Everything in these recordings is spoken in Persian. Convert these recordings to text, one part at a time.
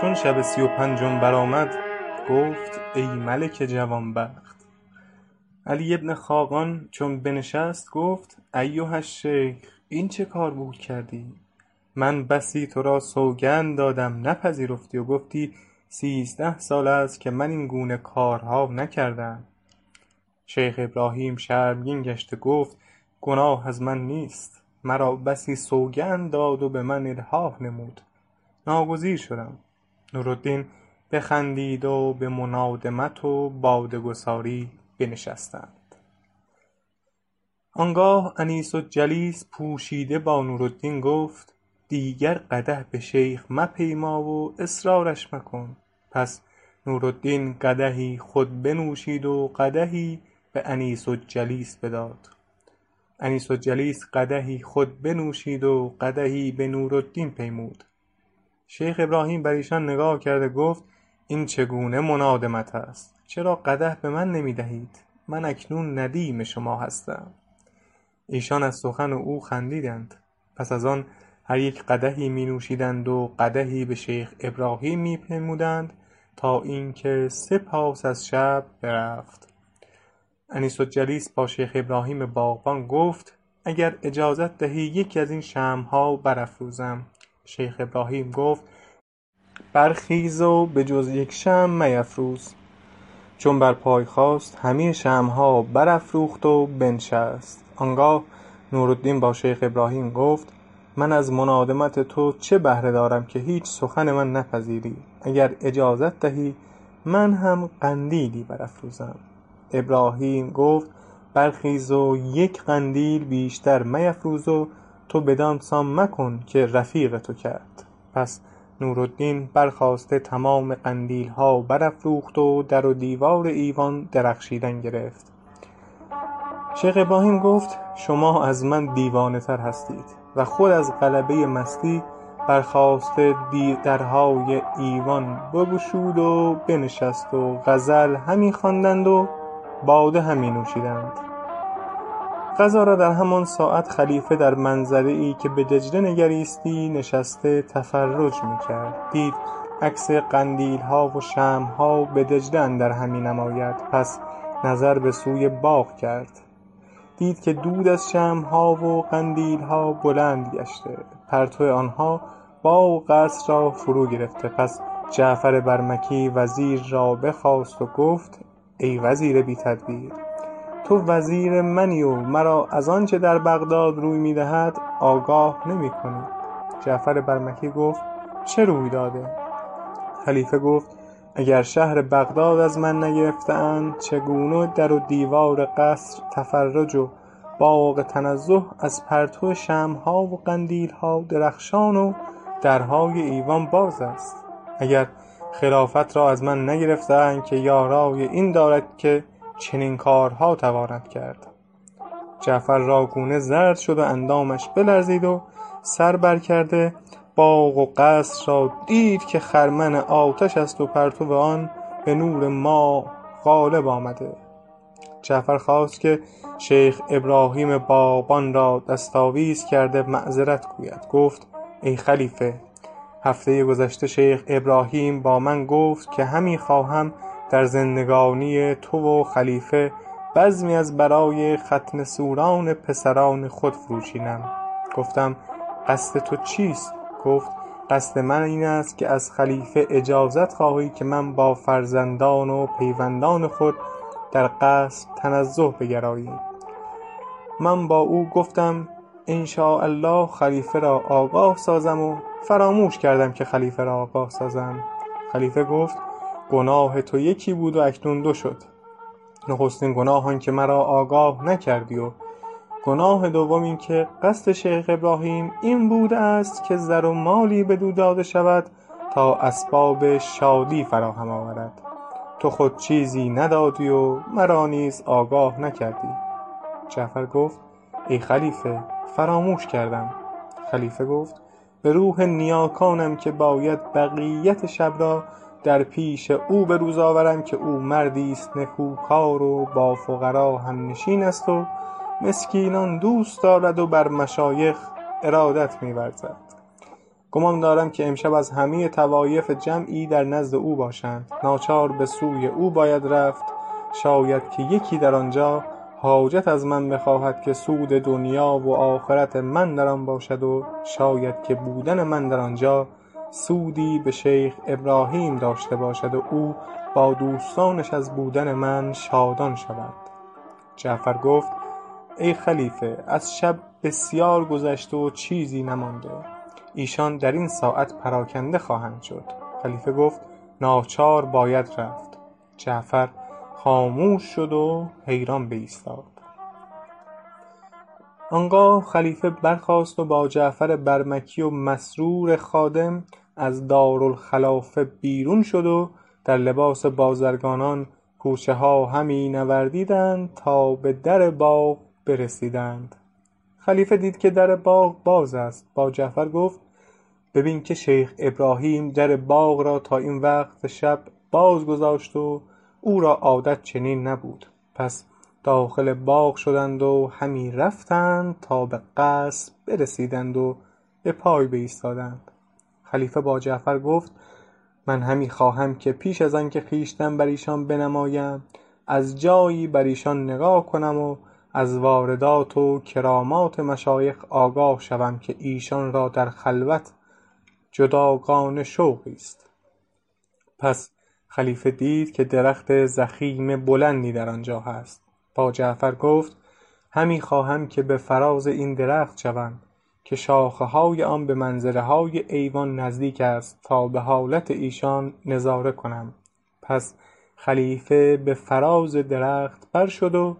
چون شب سی و پنجم برآمد گفت ای ملک جوانبخت. علی بن خاقان چون بنشست گفت ایهاالشیخ این چه کار بود کردی؟ من بسی تو را سوگند دادم نپذیرفتی و گفتی سیزده سال است که من این گونه کارها نکرده ام شیخ ابراهیم شرمگین گشته گفت گناه از من نیست. مرا بسی سوگند داد و به من الحاح نمود. ناگزیر شدم. نورالدین بخندید و به منادمت و باده بنشستند. آنگاه انیس الجلیس پوشیده با نورالدین گفت دیگر قدح به شیخ مپیما و اصرارش مکن. پس نورالدین قدحی خود بنوشید و قدحی به انیس الجلیس بداد. انیس الجلیس قدحی خود بنوشید و قدحی به نورالدین پیمود. شیخ ابراهیم بر ایشان نگاه کرده گفت این چگونه منادمت است؟ چرا قدح به من نمی دهید من اکنون ندیم شما هستم. ایشان از سخن او خندیدند. پس از آن هر یک قدحی می نوشیدند و قدحی به شیخ ابراهیم می پیمودند تا اینکه سه پاس از شب برفت. انیس الجلیس با شیخ ابراهیم باغبان گفت اگر اجازت دهی یکی از این شمعها برافروزم. شیخ ابراهیم گفت برخیز و به جز یک شمع میفروز. چون بر پای خاست همه شمعها برافروخت و بنشست. آنگاه نورالدین با شیخ ابراهیم گفت من از منادمت تو چه بهره دارم که هیچ سخن من نپذیری؟ اگر اجازت دهی من هم قندیلی برافروزم. ابراهیم گفت برخیز و یک قندیل بیشتر میفروز و تو بدان سان مکن که رفیق تو کرد. پس نورالدین برخاسته تمام قندیلها برافروخت و در و دیوار ایوان درخشیدن گرفت. شیخ ابراهیم گفت شما از من دیوانه تر هستید و خود از غلبه مستی برخاسته درهای ایوان بگشود و بنشست و غزل همی خواندند و باده همی نوشیدند. قضا را در همان ساعت خلیفه در منظره ای که به دجله نگریستی نشسته تفرج می کرد دید عکس قندیلها و شمعها به دجله اندر همی نماید. پس نظر به سوی باغ کرد. دید که دود از شمعها و قندیلها بلند گشته. پرتو آنها باغ قصر را فرو گرفته. پس جعفر برمکی وزیر را بخواست و گفت ای وزیر بی تدبیر تو وزیر منی و مرا از آنچه در بغداد روی می دهد آگاه نمی کنی. جعفر برمکی گفت چه رویداده خلیفه گفت اگر شهر بغداد از من نگرفته اند چگونه در و دیوار قصر تفرج و باغ تنزه از پرتو شمعها و قندیلها درخشان و درهای ایوان باز است؟ اگر خلافت را از من نگرفته اند که یارای این دارد که چنین کارها تواند کرد. جعفر را گونه زرد شد و اندامش بلرزید و سر بر کرده باغ و قصر را دید که خرمن آتش است و پرتو آن به نور ماه غالب آمده. جعفر خواست که شیخ ابراهیم باغبان را دست آویز کرده معذرت گوید. گفت ای خلیفه هفته گذشته شیخ ابراهیم با من گفت که همی خواهم در زندگانی تو و خلیفه بزمی از برای ختنه سوران پسران خود فروشینم. گفتم قصد تو چیست؟ گفت قصد من این است که از خلیفه اجازت خواهی که من با فرزندان و پیوندان خود در قصر تنزه بگراییم من با او گفتم ان الله خلیفه را آگاه سازم و فراموش کردم که خلیفه را آگاه سازم. خلیفه گفت گناه تو یکی بود و اکنون دو شد. نخستین گناه آنکه مرا آگاه نکردی و گناه دوم این که قصد شیخ ابراهیم این بوده است که زر و مالی بدو داده شود تا اسباب شادی فراهم آورد. تو خود چیزی ندادی و مرا نیز آگاه نکردی. جعفر گفت ای خلیفه فراموش کردم. خلیفه گفت به روح نیاکانم که باید بقیت شب را در پیش او به روز آورم که او مردی است نکوکار و با فقرا همنشین است و مسکینان دوست دارد و بر مشایخ ارادت می ورزد گمان دارم که امشب از همه طوایف جمعی در نزد او باشند. ناچار به سوی او باید رفت. شاید که یکی در آنجا حاجت از من بخواهد که سود دنیا و آخرت من در آن باشد و شاید که بودن من در آنجا سودی به شیخ ابراهیم داشته باشد و او با دوستانش از بودن من شادان شود. جعفر گفت ای خلیفه از شب بسیار گذشته و چیزی نمانده. ایشان در این ساعت پراکنده خواهند شد. خلیفه گفت ناچار باید رفت. جعفر خاموش شد و حیران بایستاد. آنگاه خلیفه برخاست و با جعفر برمکی و مسرور خادم از دارالخلافه بیرون شد و در لباس بازرگانان کوچه ها همی نوردیدند تا به در باغ برسیدند. خلیفه دید که در باغ باز است. با جعفر گفت ببین که شیخ ابراهیم در باغ را تا این وقت شب باز گذاشت و او را عادت چنین نبود. پس داخل باغ شدند و همی رفتند تا به قصر برسیدند و به پای بایستادند. خلیفه با جعفر گفت من همی خواهم که پیش از آن که خویشتن بر ایشان بنمایم از جایی بر ایشان نگاه کنم و از واردات و کرامات مشایخ آگاه شوم که ایشان را در خلوت جداگانه شوقی است. پس خلیفه دید که درخت ضخیم بلندی در آنجا هست. با جعفر گفت همی خواهم که به فراز این درخت شوم که شاخه های آن به منظره های ایوان نزدیک است تا به حالت ایشان نظاره کنم. پس خلیفه به فراز درخت بر شد و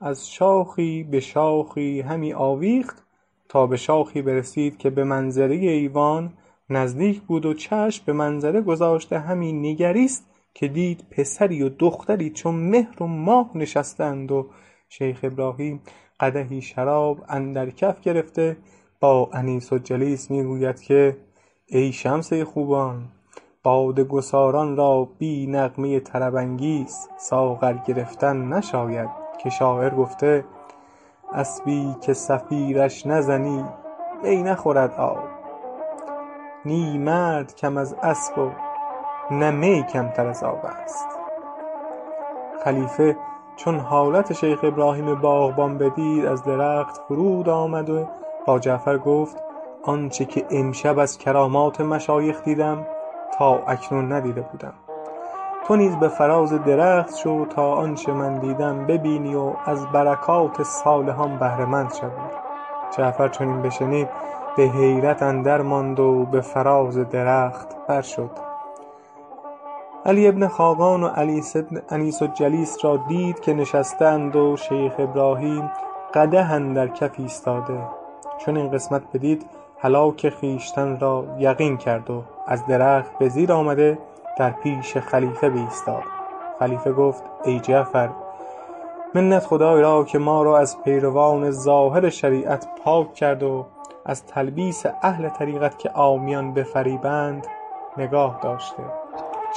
از شاخی به شاخی همی آویخت تا به شاخی برسید که به منظره ایوان نزدیک بود و چشم به منظره گذاشته همی نگریست که دید پسری و دختری چون مهر و ماه نشسته اند و شیخ ابراهیم قدحی شراب اندر کف گرفته با انیس و جلیس می گوید که ای شمسه خوبان باده گساران را بی نغمه طرب انگیز ساغر گرفتن نشاید که شاعر گفته اسبی که صفیرش نزنی می نخورد آب. نی مرد کم از اسب و نه می کمتر از آب است. خلیفه چون حالت شیخ ابراهیم باغبان بدید از درخت فرود آمد و با جعفر گفت آنچه که امشب از کرامات مشایخ دیدم تا اکنون ندیده بودم. تو نیز به فراز درخت شو تا آنچه من دیدم ببینی و از برکات صالحان بهره مند شوی. جعفر چون این بشنید به حیرت اندر ماند و به فراز درخت بر شد علی بن خاقان و انیس و جلیس را دید که نشسته اند و شیخ ابراهیم قدح اندر کف ایستاده. چون این قسمت بدید هلاک خویشتن را یقین کرد و از درخت به زیر آمده در پیش خلیفه بایستاد خلیفه گفت ای جعفر منت خدای را که ما را از پیروان ظاهر شریعت پاک کرد و از تلبیس اهل طریقت که عامیان بفریبند نگاه داشته.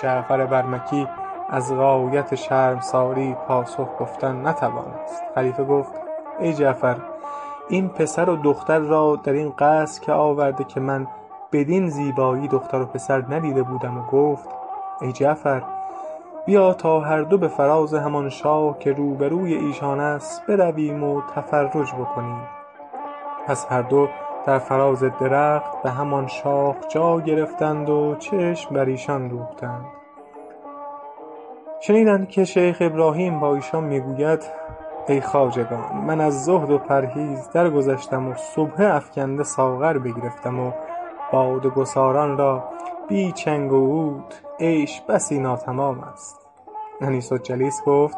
جعفر برمکی از غایت شرمساری پاسخ گفتن نتوانست. خلیفه گفت ای جعفر این پسر و دختر را در این قصر که آورده که من بدین زیبایی دختر و پسر ندیده بودم و گفت ای جعفر بیا تا هر دو به فراز همان شاخ که روبروی ایشان است برویم و تفرج بکنیم. پس هر دو در فراز درخت به همان شاخ جا گرفتند و چشم بر ایشان دوختند. شنیدند که شیخ ابراهیم با ایشان می گوید ای خواجگان من از زهد و پرهیز درگذشتم و سبحه افکنده ساغر بگرفتم و باده گساران را بی چنگ و عود عیش بسی ناتمام است. انیس جلیس گفت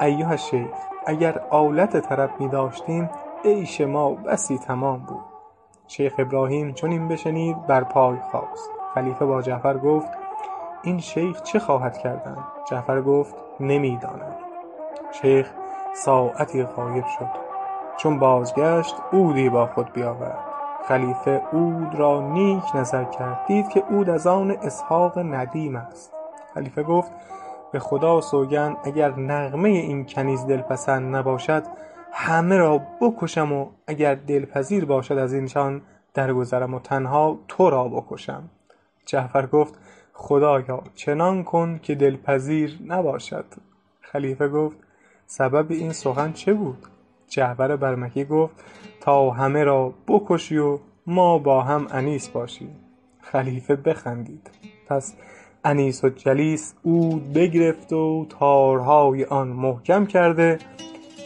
ایها الشیخ اگر آلت طرب می داشتیم عیش ما بسی تمام بود. شیخ ابراهیم چون این بشنید بر پای خاست. خلیفه با جعفر گفت این شیخ چه خواهد کردن؟ جعفر گفت نمی دانم شیخ ساعتی غایب شد. چون بازگشت عودی با خود بیاورد. خلیفه عود را نیک نظر کرد. دید که عود از آن اسحاق ندیم است. خلیفه گفت به خدا سوگند اگر نغمه این کنیز دلپسند نباشد همه را بکشم و اگر دلپذیر باشد از اینشان درگذرم و تنها تو را بکشم. جعفر گفت خدایا چنان کن که دلپذیر نباشد. خلیفه گفت سبب این سخن چه بود؟ جعفر برمکی گفت تا همه را بکشی و ما با هم انیس باشیم خلیفه بخندید. پس انیس و جلیس عود بگرفت و تارهای آن محکم کرده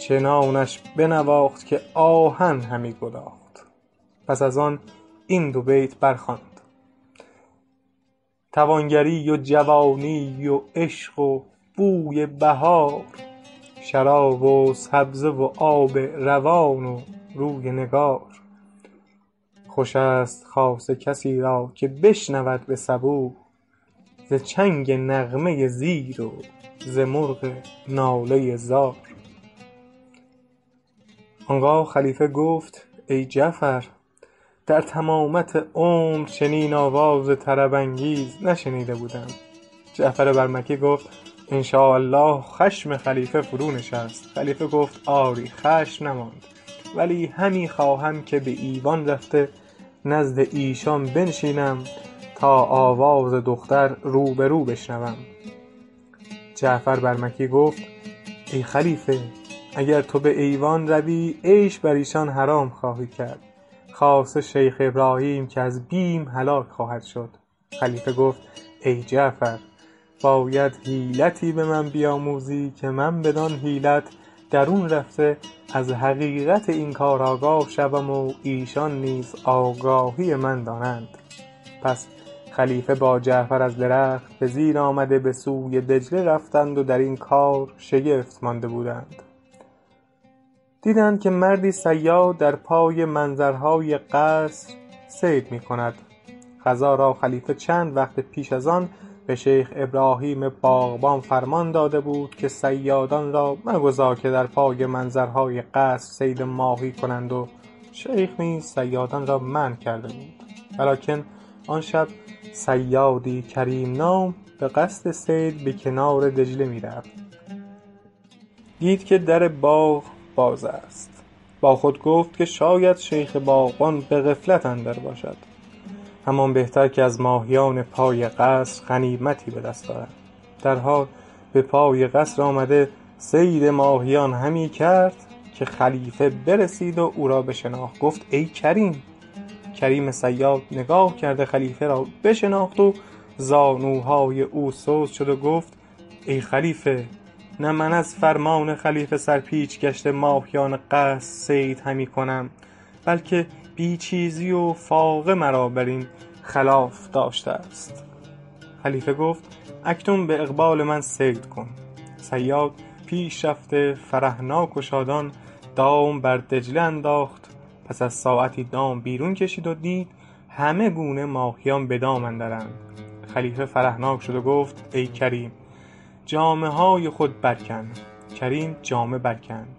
چنانش بنواخت که آهن همی گداخت. پس از آن این دو بیت برخواند توانگری و جوانی و عشق و بوی بهار شراب و سبزه و آب روان و روی نگار. خوش است خاصه کسی را که بشنود به صبوح ز چنگ نغمه زیر و ز مرغ ناله زار. آنگاه خلیفه گفت ای جعفر در تمامت عمر چنین آواز طرب انگیز نشنیده بودم. جعفر برمکی گفت ان شاء الله خشم خلیفه فرو نشست. خلیفه گفت آری خشم نماند. ولی همی خواهم که به ایوان رفته نزد ایشان بنشینم تا آواز دختر رو به رو بشنوم. جعفر برمکی گفت ای خلیفه اگر تو به ایوان روی عیش بر ایشان حرام خواهی کرد. خاصه شیخ ابراهیم که از بیم هلاک خواهد شد. خلیفه گفت ای جعفر باید حیلتی به من بیاموزی که من بدان حیلت درون رفته از حقیقت این کار آگاه شوم و ایشان نیز آگاهی من دانند. پس خلیفه با جعفر از درخت به زیر آمده به سوی دجله رفتند و در این کار شگفت مانده بودند. دیدند که مردی صیاد در پای منظرهای قصر صید می کند قضا را خلیفه چند وقت پیش از آن به شیخ ابراهیم باغبان فرمان داده بود که صیادان را مگذار که در پای منظرهای قصر صید ماهی کنند و شیخ نیز صیادان را منع کرده بود. ولکن آن شب صیادی کریم نام به قصد صید به کنار دجله می رفت دید که در باغ باز است. با خود گفت که شاید شیخ باغبان به غفلت اندر باشد. همان بهتر که از ماهیان پای قصر غنیمتی به دست آرم در حال به پای قصر آمده صید ماهیان همی کرد که خلیفه برسید و او را بشناخت گفت ای کریم. کریم صیاد نگاه کرده خلیفه را بشناخت و زانوهای او سست شد و گفت ای خلیفه نه من از فرمان خلیفه سرپیچ گشته ماهیان قصر صید همی کنم بلکه بی چیزی و فاقه مرا بر این خلاف داشته است. خلیفه گفت اکنون به اقبال من صید کن. صیاد پیش رفته فرحناک و شادان دام بر دجله انداخت. پس از ساعتی دام بیرون کشید و دید همه گونه ماهیان به دام اندرند. خلیفه فرحناک شد و گفت ای کریم جامه های خود برکن. کریم جامه برکند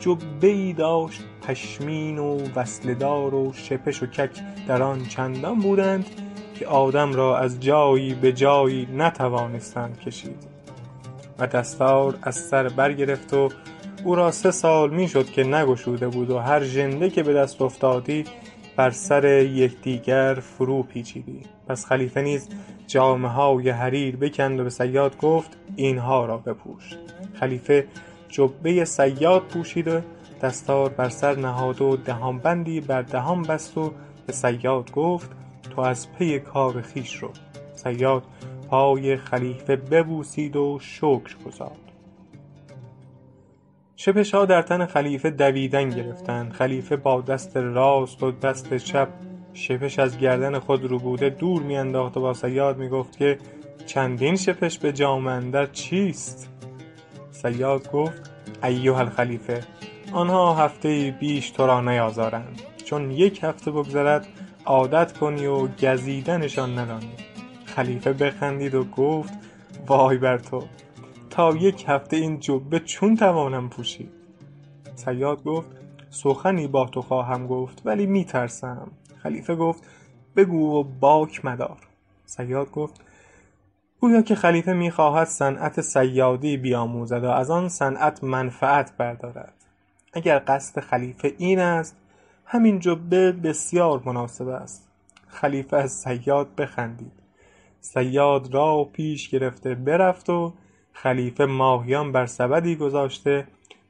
جبه ای داشت پشمین و وصله دار و شپش و کک در آن چندان بودند که آدم را از جایی به جایی نتوانستند کشید. و دستار از سر برگرفت و او را سه سال می شد که نگشوده بود و هر ژنده که به دست افتادی بر سر یکدیگر فرو پیچیدی. پس خلیفه نیز جامه های حریر بکند و به صیاد گفت اینها را بپوش. خلیفه جبه صیاد پوشید و دستار بر سر نهاد و دهان بندی بر دهان بست و به صیاد گفت تو از پی کار خویش رو. صیاد پای خلیفه ببوسید و شکر گزارد شپش ها در تن خلیفه دویدن گرفتند خلیفه با دست راست و دست چپ شپش از گردن خود ربوده دور می انداخت و با صیاد می گفت که چندین شپش به جامه اندر چیست؟ صیاد گفت ایها الخلیفه آنها هفته بیش تو را نیازارند. چون یک هفته بگذرد عادت کنی و گزیدنشان ندانی خلیفه بخندید و گفت وای بر تو تا یک هفته این جبه چون توانم پوشید صیاد گفت سخنی با تو خواهم گفت ولی می ترسم خلیفه گفت بگو و باک مدار. صیاد گفت گویا که خلیفه می خواهد صنعت صیادی بیاموزد و از آن صنعت منفعت بردارد. اگر قصد خلیفه این است همین جبه بسیار مناسب است. خلیفه از صیاد بخندید. صیاد راه پیش گرفته برفت و خلیفه ماهیان بر سبدی گذاشته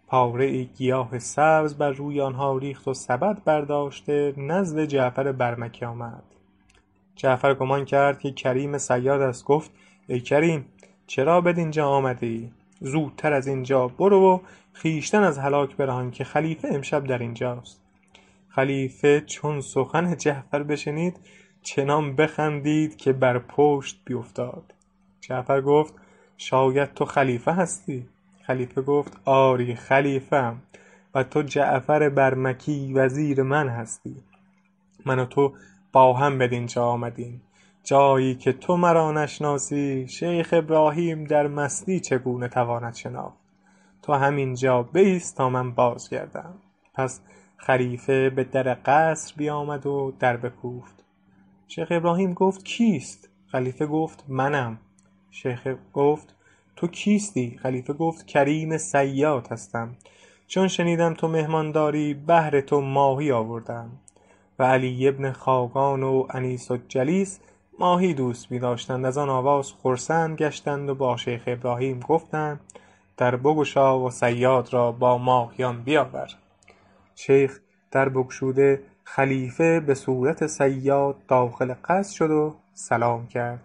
پاره گیاه سبز بر روی آنها ریخت و سبد برداشته نزد جعفر برمکی آمد. جعفر گمان کرد که کریم صیاد است. گفت ای کریم چرا بدینجا آمده ای زودتر از اینجا برو و خویشتن از هلاک برهان که خلیفه امشب در اینجاست. خلیفه چون سخن جعفر بشنید چنان بخندید که بر پشت بیفتاد. جعفر گفت شاید تو خلیفه هستی؟ خلیفه گفت آری خلیفه ام و تو جعفر برمکی وزیر من هستی. من و تو با هم بدینجا آمدیم. جایی که تو مرا نشناسی شیخ ابراهیم در مستی چگونه تواند شناخت؟ تو همینجا بایست تا من بازگردم. پس خلیفه به در قصر بیامد و در بکوفت. شیخ ابراهیم گفت کیست؟ خلیفه گفت منم. شیخ گفت تو کیستی؟ خلیفه گفت کریم صیاد هستم. چون شنیدم تو مهمان داری بهر تو ماهی آوردم. و علی بن خاقان و انیس الجلیس ماهی دوست می داشتند از آن آواز خرسند گشتند و با شیخ ابراهیم گفتند در بگشا و صیاد را با ماهیان بیاور. شیخ در بگشوده خلیفه به صورت صیاد داخل قصر شد و سلام کرد.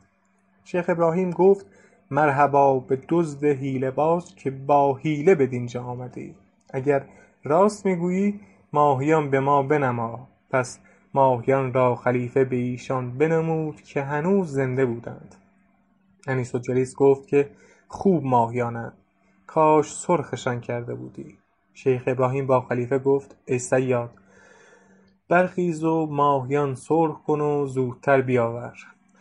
شیخ ابراهیم گفت مرحبا به دزد حیله باز که با حیله بدینجا آمده ای اگر راست می گویی ماهیان به ما بنما. پس ماهیان را خلیفه به ایشان بنمود که هنوز زنده بودند. انیس الجلیس گفت که خوب ماهیانند. کاش سرخشان کرده بودی. شیخ ابراهیم با خلیفه گفت ای صیاد برخیز و ماهیان سرخ کن و زودتر بیاور.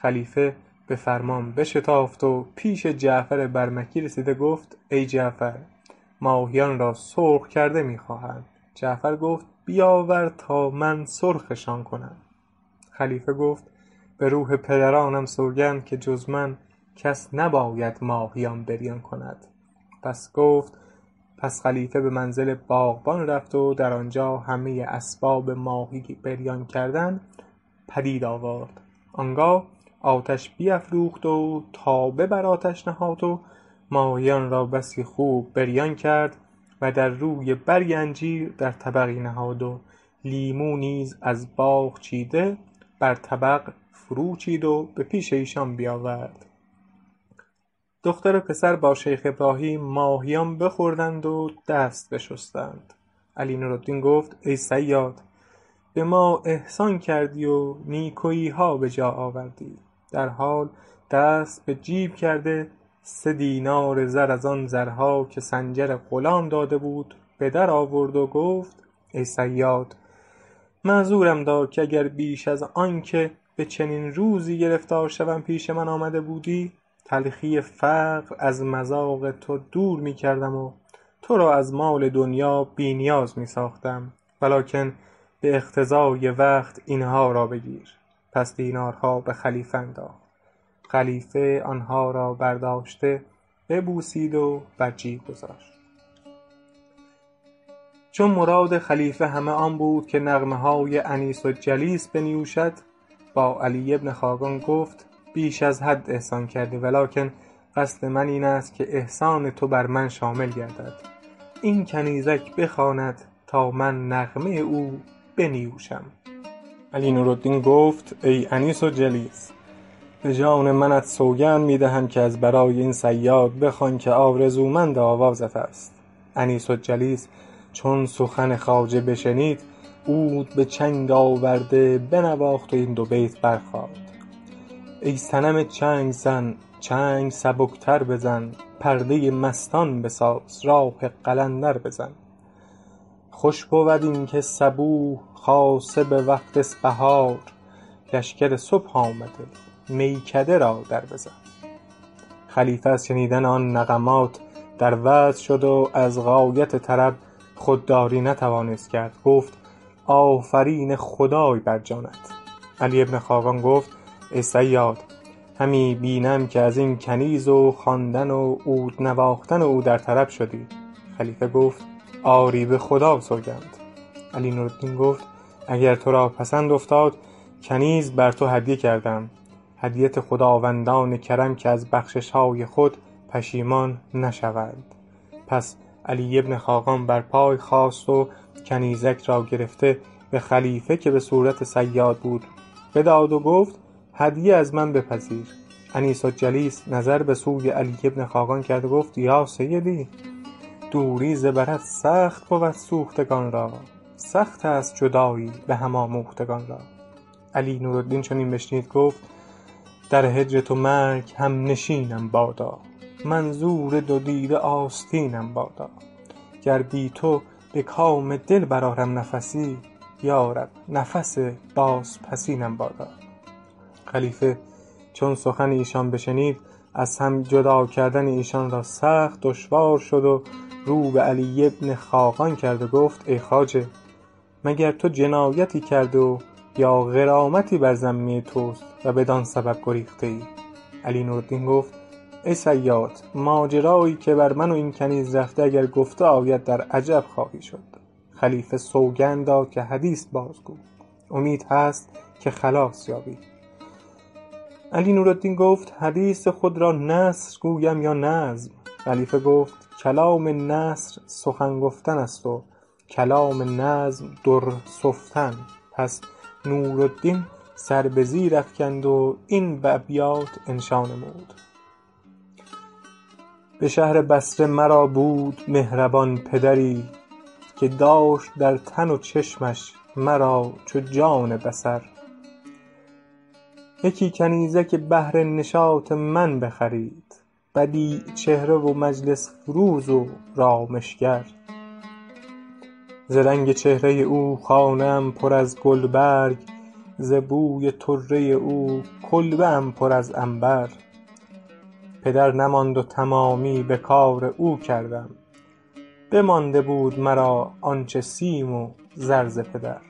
خلیفه به فرمان بشتافت و پیش جعفر برمکی رسیده گفت ای جعفر ماهیان را سرخ کرده می خواهند جعفر گفت بیاور تا من سرخشان کنم. خلیفه گفت به روح پدرانم سوگند که جز من کس نباید ماهیان بریان کند. پس گفت پس خلیفه به منزل باغبان رفت و در آنجا همه اسباب ماهی بریان کردن پدید آورد. آنگاه آتش بیفروخت و تابه بر آتش نهاد و ماهیان را بسی خوب بریان کرد و در روی برگ انجیر در طبقی نهاد و لیمو نیز از باغ چیده بر طبق فرو چید و به پیش ایشان بیاورد. دختر و پسر با شیخ ابراهیم ماهیان بخوردند و دست بشستند. علی نورالدین گفت ای صیاد به ما احسان کردی و نیکوییها به جا آوردی. در حال دست به جیب کرده سه دینار زر از آن زرها که سنجر غلام داده بود به در آورد و گفت ای صیاد معذورم دار که اگر بیش از آن که به چنین روزی گرفتار شوم پیش من آمده بودی تلخی فقر از مذاق تو دور می کردم و تو را از مال دنیا بی نیاز می ساختم. ولکن به اقتضای وقت اینها را بگیر. پس دینارها به خلیفه انداخت. خلیفه آنها را برداشته ببوسید و بر جیب گذاشت. چون مراد خلیفه همه آن بود که نغمه های انیس الجلیس بنیوشد با علی بن خاقان گفت بیش از حد احسان کردی ولکن قصد من این است که احسان تو بر من شامل گردد. این کنیزک بخواند تا من نغمه او بنیوشم. علی نورالدین گفت ای انیس الجلیس به جان منت سوگند می دهم که از برای این صیاد بخوان که آرزومند آوازت است. انیس الجلیس چون سخن خواجه بشنید عود به چنگ آورده بنواخت و این دو بیت برخواند ای صنم چنگ زن چنگ سبکتر بزن پرده مستان بساز راه قلندر بزن. خوش بود این که صبوح خاصه به وقت اسفحار لشکر صبح آمده. میکده را در بزن. خلیفه از شنیدن آن نغمات در وجد شد و از غایت طرب خودداری نتوانست کرد. گفت آفرین خدای بر جانت. علی بن خاقان گفت ای صیاد همی بینم که از این کنیز و خواندن و عود نواختن او در طرب شدی. خلیفه گفت آری به خدا سوگند. علی نورالدین گفت اگر تو را پسند افتاد کنیز بر تو هدیه کردم. هدیهات خداوندان کرم که از بخششهای خود پشیمان نشوند. پس علی بن خاقان بر پای خاست و کنیزک را گرفته به خلیفه که به صورت صیاد بود بداد و گفت هدیه از من بپذیر. انیس الجلیس نظر به سوی علی بن خاقان کرد و گفت یا سیدی دوری ز برت سخت بود سوختگان را. سخت است جدایی به هم آموختگان را. علی نورالدین چون این بشنید گفت در هجر تو مرگ همنشینم بادا منظور دو دیده آستینم بادا. گر بی تو به کام دل برآرم نفسی یارب نفس بازپسینم بادا. خلیفه چون سخن ایشان بشنید از هم جدا کردن ایشان را سخت دشوار شد و رو به علی بن خاقان کرد و گفت ای خواجه مگر تو جنایتی کرده و یا غرامتی بر ذمه توست؟ بدان سبب گریخته ای علی نورالدین گفت ای صیاد ماجرایی که بر من و این کنیز رفته اگر گفته آید در عجب خواهی شد. خلیفه سوگند داد که حدیث باز گو امید هست که خلاص یابی. علی نورالدین گفت حدیث خود را نثر گویم یا نظم؟ خلیفه گفت کلام نثر سخن گفتن است و کلام نظم در سفتن. پس نورالدین سر به زیر افکند و این ابیات انشا نمود به شهر بصره مرا بود مهربان پدری که داشت در تن و چشمش مرا چو جان بصر. یکی کنیزک بهر نشاط من بخرید بدیع چهره و مجلس فروز و رامشگر. ز رنگ چهره او خانه پر از گلبرگ ز بوی طره او کلبه ام پر از عنبر. پدر نماند و تمامی به کار او کردم. بمانده بود مرا آنچه سیم و زر ز پدر.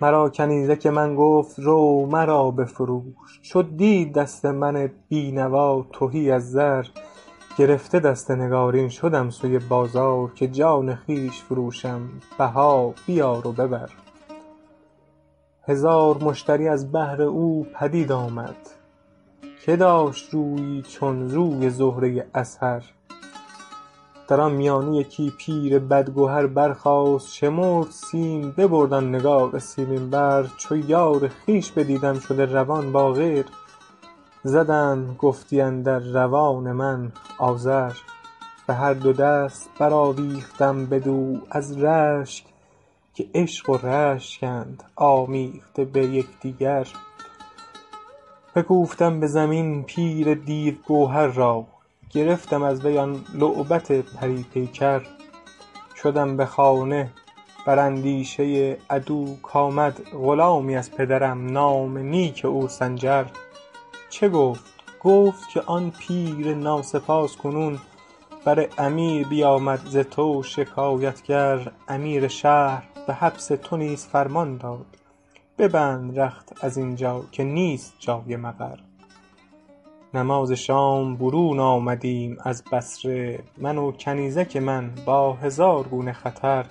مرا کنیزک من گفت رو مرا بفروش. چو دید دست من بی نوا تهی از زر. گرفته دست نگارین شدم سوی بازار که جان خویش فروشم. بها بیار و ببر. هزار مشتری از بهر او پدید آمد. که داشت رویی چون روی زهره ازهر در آن میانه یکی پیر بدگهر برخاست شمرد سیم ببرد آن نگار سیمین بر چو یار خویش بدیدم شده روان با غیر زدند گفتی اندر روان من آذر. به هر دو دست برآویختم بدو از رشک که عشق و رشکند آمیخته به یکدیگر. بکوفتم به زمین پیر دیوگوهر را گرفتم از وی آن لعبت پری پیکر. شدم به خانه بر اندیشه عدو کآمد غلامی از پدرم نام نیک او سنجر. چه گفت؟ گفت که آن پیر ناسپاس کنون بر امیر بیامد ز تو شکایتگر امیر شهر. به حبس تو نیز فرمان داد. ببند رخت از اینجا که نیست جای مقر. نماز شام برون آمدیم از بصره من و کنیزک من با هزار گونه خطر.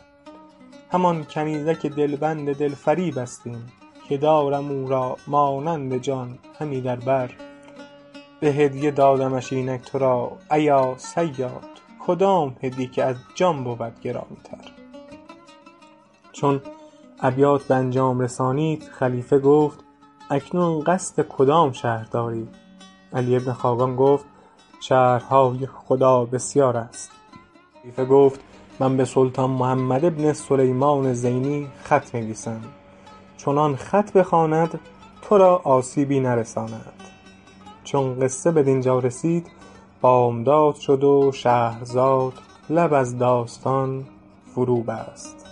همان کنیزک دلبند دلفریبستیم که دارم او را مانند جان همی در بر. به هدیه دادمش اینک تو را ایا صیاد کدام هدیه که از جان بود گرامی تر چون ابیات به انجام رسانید خلیفه گفت اکنون قصد کدام شهر داری؟ علی بن خاقان گفت شهرهای خدا بسیار است. خلیفه گفت من به سلطان محمد بن سلیمان زینی خط نویسم چنان خط بخواند تو را آسیبی نرساند. چون قصه بدینجا رسید بامداد شد و شهرزاد لب از داستان فرو بست